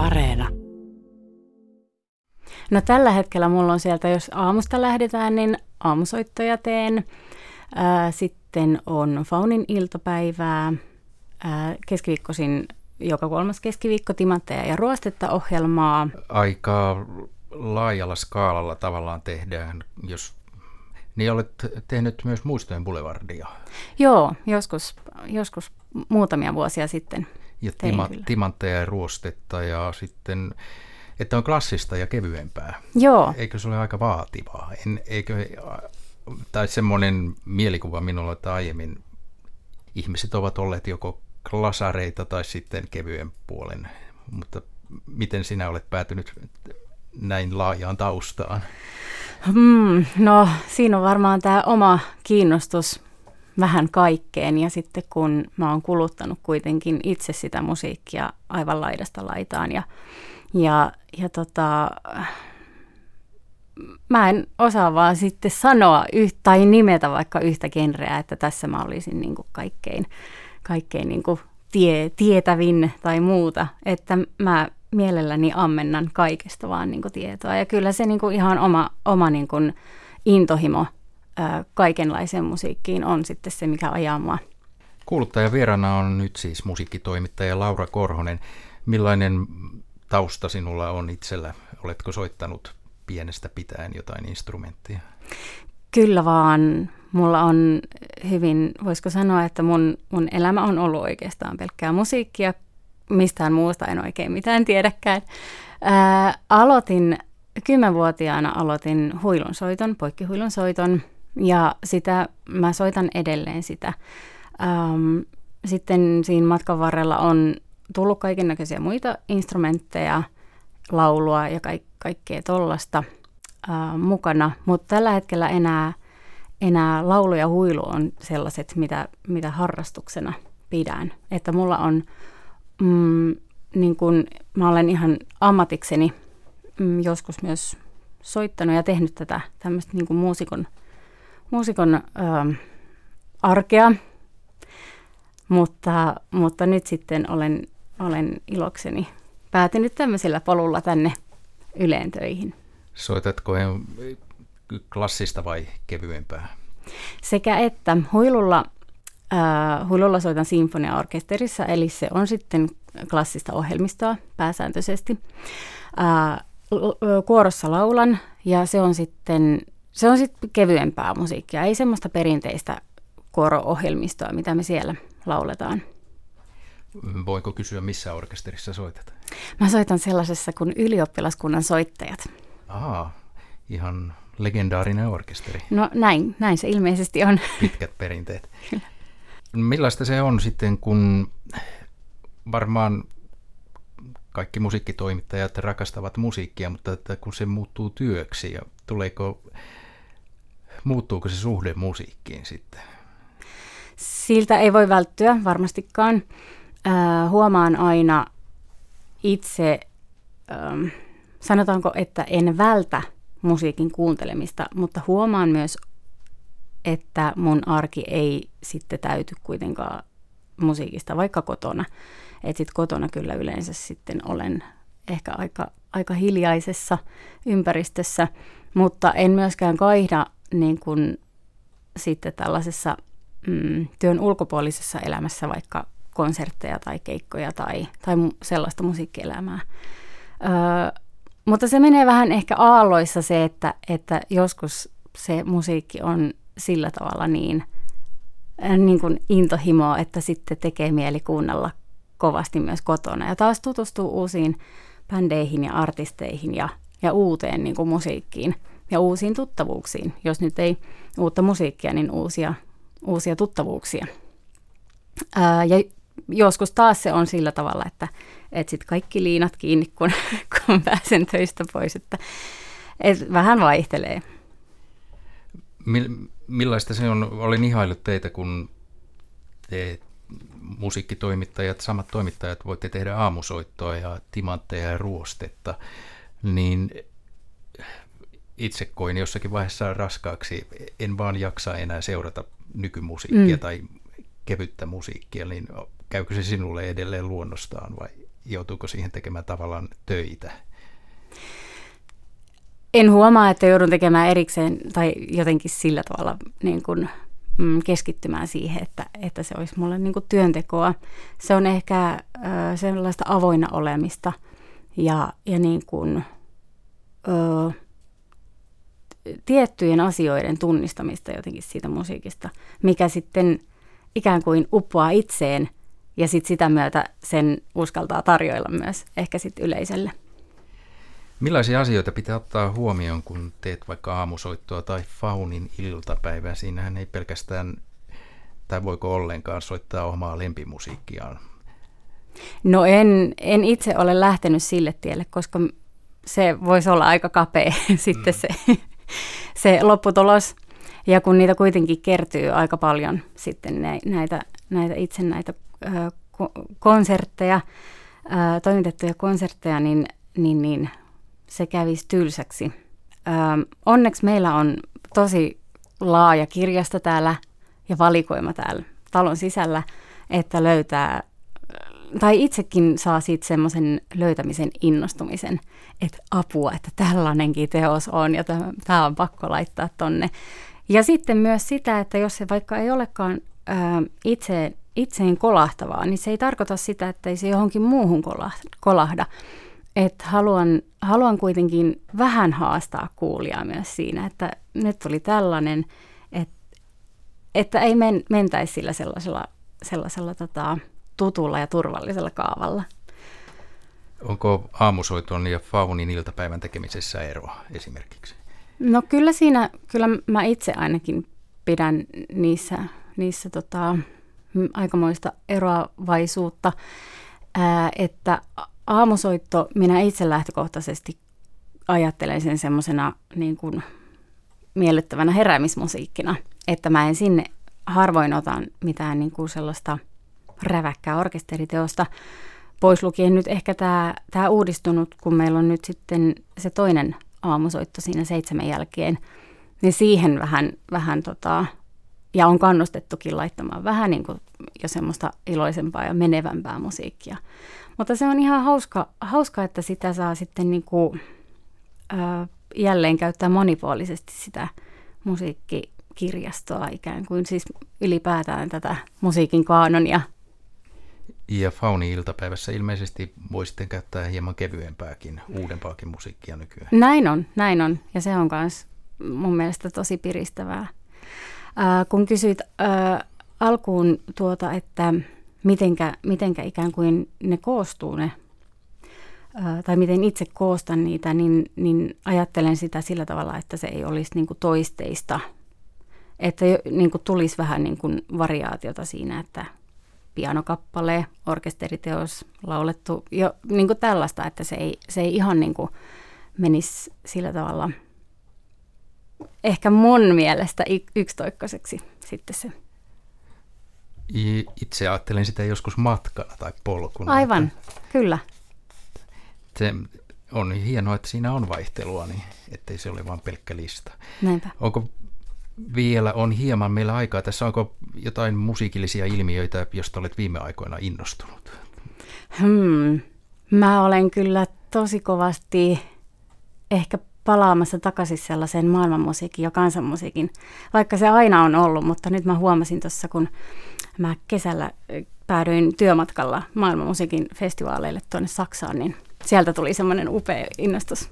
Areena. No tällä hetkellä mulla on sieltä, jos aamusta lähdetään, niin aamusoittoja teen. sitten on Faunin iltapäivää. keskiviikkoisin joka kolmas keskiviikko timantteja ja ruostetta ohjelmaa. Aika laajalla skaalalla tavallaan tehdään, jos niin olet tehnyt myös Muistojen Boulevardia. Joo, joskus, joskus muutamia vuosia sitten. Ja tima, timantteja ja ruostetta ja sitten, että on klassista ja kevyempää. Joo. Eikö se ole aika vaativaa? En, eikö, tai semmoinen mielikuva minulla, että aiemmin ihmiset ovat olleet joko klasareita tai sitten kevyen puolen. Mutta miten sinä olet päätynyt näin laajaan taustaan? Hmm, no siinä on varmaan tämä oma kiinnostus vähän kaikkeen ja sitten kun mä oon kuluttanut kuitenkin itse sitä musiikkia aivan laidasta laitaan ja, ja, ja tota, mä en osaa vaan sitten sanoa yht, tai nimetä vaikka yhtä genreä, että tässä mä olisin niin kuin kaikkein, kaikkein niin kuin tie, tietävin tai muuta, että mä mielelläni ammennan kaikesta vaan niin kuin tietoa. Ja kyllä se niin kuin ihan oma, oma niin kuin intohimo ää, kaikenlaiseen musiikkiin on sitten se, mikä ajaa mua. Kuuluttaja vierana on nyt siis musiikkitoimittaja Laura Korhonen. Millainen tausta sinulla on itsellä? Oletko soittanut pienestä pitäen jotain instrumenttia? Kyllä vaan. Mulla on hyvin, voisiko sanoa, että mun, mun elämä on ollut oikeastaan pelkkää musiikkia mistään muusta en oikein mitään tiedäkään. Ää, aloitin, kymmenvuotiaana aloitin huilunsoiton, poikkihuilunsoiton, ja sitä, mä soitan edelleen sitä. Ähm, sitten siinä matkan varrella on tullut kaiken näköisiä muita instrumentteja, laulua ja kaik- kaikkea tollasta äh, mukana, mutta tällä hetkellä enää, enää laulu ja huilu on sellaiset, mitä, mitä harrastuksena pidän. Että mulla on mm, niin kun mä olen ihan ammatikseni mm, joskus myös soittanut ja tehnyt tätä tämmöistä niin muusikon, muusikon ö, arkea, mutta, mutta nyt sitten olen, olen ilokseni päätynyt tämmöisellä polulla tänne Yleen töihin. Soitatko klassista vai kevyempää? Sekä että huilulla Äh, huilulla soitan sinfoniaorkesterissa, eli se on sitten klassista ohjelmistoa pääsääntöisesti. Äh, kuorossa laulan ja se on sitten se on sitten kevyempää musiikkia, ei semmoista perinteistä kuoro-ohjelmistoa, mitä me siellä lauletaan. Voinko kysyä, missä orkesterissa soitat? Mä soitan sellaisessa kuin ylioppilaskunnan soittajat. Aha, ihan legendaarinen orkesteri. No näin, näin se ilmeisesti on. Pitkät perinteet. Millaista se on sitten, kun varmaan kaikki musiikkitoimittajat rakastavat musiikkia, mutta että kun se muuttuu työksi ja tuleeko, muuttuuko se suhde musiikkiin sitten? Siltä ei voi välttyä varmastikaan. Äh, huomaan aina itse, ähm, sanotaanko, että en vältä musiikin kuuntelemista, mutta huomaan myös että mun arki ei sitten täyty kuitenkaan musiikista, vaikka kotona. Että sitten kotona kyllä yleensä sitten olen ehkä aika, aika hiljaisessa ympäristössä, mutta en myöskään kaihda niin kuin sitten tällaisessa mm, työn ulkopuolisessa elämässä vaikka konsertteja tai keikkoja tai, tai sellaista musiikkielämää. Öö, mutta se menee vähän ehkä aalloissa se, että, että joskus se musiikki on sillä tavalla niin, niin kuin intohimoa, että sitten tekee mieli kuunnella kovasti myös kotona. Ja taas tutustuu uusiin bändeihin ja artisteihin ja, ja uuteen niin kuin musiikkiin ja uusiin tuttavuuksiin. Jos nyt ei uutta musiikkia, niin uusia, uusia tuttavuuksia. Ää, ja joskus taas se on sillä tavalla, että et sit kaikki liinat kiinni, kun, kun pääsen töistä pois. Että, et vähän vaihtelee millaista se on? Olen ihaillut teitä, kun te musiikkitoimittajat, samat toimittajat voitte tehdä aamusoittoa ja timantteja ja ruostetta, niin itse koin jossakin vaiheessa raskaaksi, en vaan jaksa enää seurata nykymusiikkia mm. tai kevyttä musiikkia, niin käykö se sinulle edelleen luonnostaan vai joutuuko siihen tekemään tavallaan töitä? En huomaa, että joudun tekemään erikseen tai jotenkin sillä tavalla niin kuin, mm, keskittymään siihen, että, että se olisi mulle niin kuin työntekoa. Se on ehkä ö, sellaista avoinna olemista ja, ja niin kuin, ö, tiettyjen asioiden tunnistamista jotenkin siitä musiikista, mikä sitten ikään kuin uppoaa itseen ja sitten sitä myötä sen uskaltaa tarjoilla myös ehkä sitten yleisölle. Millaisia asioita pitää ottaa huomioon, kun teet vaikka aamusoittoa tai Faunin iltapäivää? Siinähän ei pelkästään, tai voiko ollenkaan soittaa omaa lempimusiikkiaan? No en, en itse ole lähtenyt sille tielle, koska se voisi olla aika kapea sitten mm. se, se lopputulos. Ja kun niitä kuitenkin kertyy aika paljon sitten näitä, näitä itse näitä konsertteja, toimitettuja konsertteja, niin, niin, niin se kävisi tylsäksi. Ö, onneksi meillä on tosi laaja kirjasto täällä ja valikoima täällä talon sisällä, että löytää, tai itsekin saa siitä semmoisen löytämisen innostumisen, että apua, että tällainenkin teos on ja tämä on pakko laittaa tonne. Ja sitten myös sitä, että jos se vaikka ei olekaan ää, itse, itseen kolahtavaa, niin se ei tarkoita sitä, että ei se johonkin muuhun kolahda. Että haluan, haluan kuitenkin vähän haastaa kuulijaa myös siinä, että nyt tuli tällainen, että, että ei men, mentäisi sillä sellaisella, sellaisella tota, tutulla ja turvallisella kaavalla. Onko aamusoiton ja Faunin iltapäivän tekemisessä eroa esimerkiksi? No kyllä siinä, kyllä mä itse ainakin pidän niissä, niissä tota, aikamoista eroavaisuutta, ää, että aamusoitto minä itse lähtökohtaisesti ajattelen sen semmoisena niin kuin miellyttävänä heräämismusiikkina, että mä en sinne harvoin otan mitään niin kuin sellaista räväkkää orkesteriteosta, pois lukien nyt ehkä tämä, tämä uudistunut, kun meillä on nyt sitten se toinen aamusoitto siinä seitsemän jälkeen, niin siihen vähän, vähän tota, ja on kannustettukin laittamaan vähän niin kuin jo semmoista iloisempaa ja menevämpää musiikkia. Mutta se on ihan hauska, hauska että sitä saa sitten niin kuin, ää, jälleen käyttää monipuolisesti sitä musiikkikirjastoa ikään kuin siis ylipäätään tätä musiikin kaanonia ja Fauni-iltapäivässä ilmeisesti voisitte käyttää hieman kevyempääkin, uudempaakin musiikkia nykyään. Näin on, näin on. Ja se on myös mun mielestä tosi piristävää. Äh, kun kysyit äh, alkuun tuota, että mitenkä, mitenkä ikään kuin ne koostuu ne, tai miten itse koostan niitä, niin, niin ajattelen sitä sillä tavalla, että se ei olisi niin kuin toisteista. Että niin kuin tulisi vähän niin kuin variaatiota siinä, että pianokappale, orkesteriteos, laulettu, jo niin kuin tällaista, että se ei, se ei ihan niin kuin menisi sillä tavalla ehkä mun mielestä yksitoikkoiseksi sitten se. Itse ajattelen sitä joskus matkana tai polkuna. Aivan, että kyllä. Se on hienoa, että siinä on vaihtelua, niin ettei se ole vain pelkkä lista. Näinpä. Onko vielä on hieman meillä aikaa. Tässä onko jotain musiikillisia ilmiöitä, josta olet viime aikoina innostunut? Hmm. Mä olen kyllä tosi kovasti ehkä palaamassa takaisin sellaiseen maailmanmusiikin ja kansanmusiikin, vaikka se aina on ollut, mutta nyt mä huomasin tuossa, kun mä kesällä päädyin työmatkalla maailmanmusiikin festivaaleille tuonne Saksaan, niin sieltä tuli semmoinen upea innostus